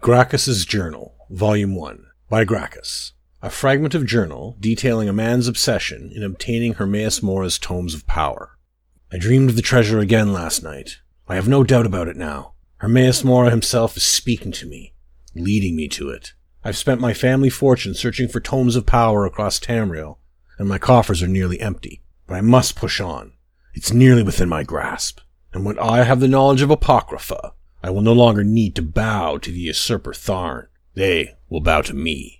Gracchus's Journal, Volume 1, by Gracchus. A fragment of journal detailing a man's obsession in obtaining Hermaeus Mora's tomes of power. I dreamed of the treasure again last night. I have no doubt about it now. Hermaeus Mora himself is speaking to me, leading me to it. I've spent my family fortune searching for tomes of power across Tamriel, and my coffers are nearly empty. But I must push on. It's nearly within my grasp. And when I have the knowledge of Apocrypha, I will no longer need to bow to the usurper Tharn. They will bow to me.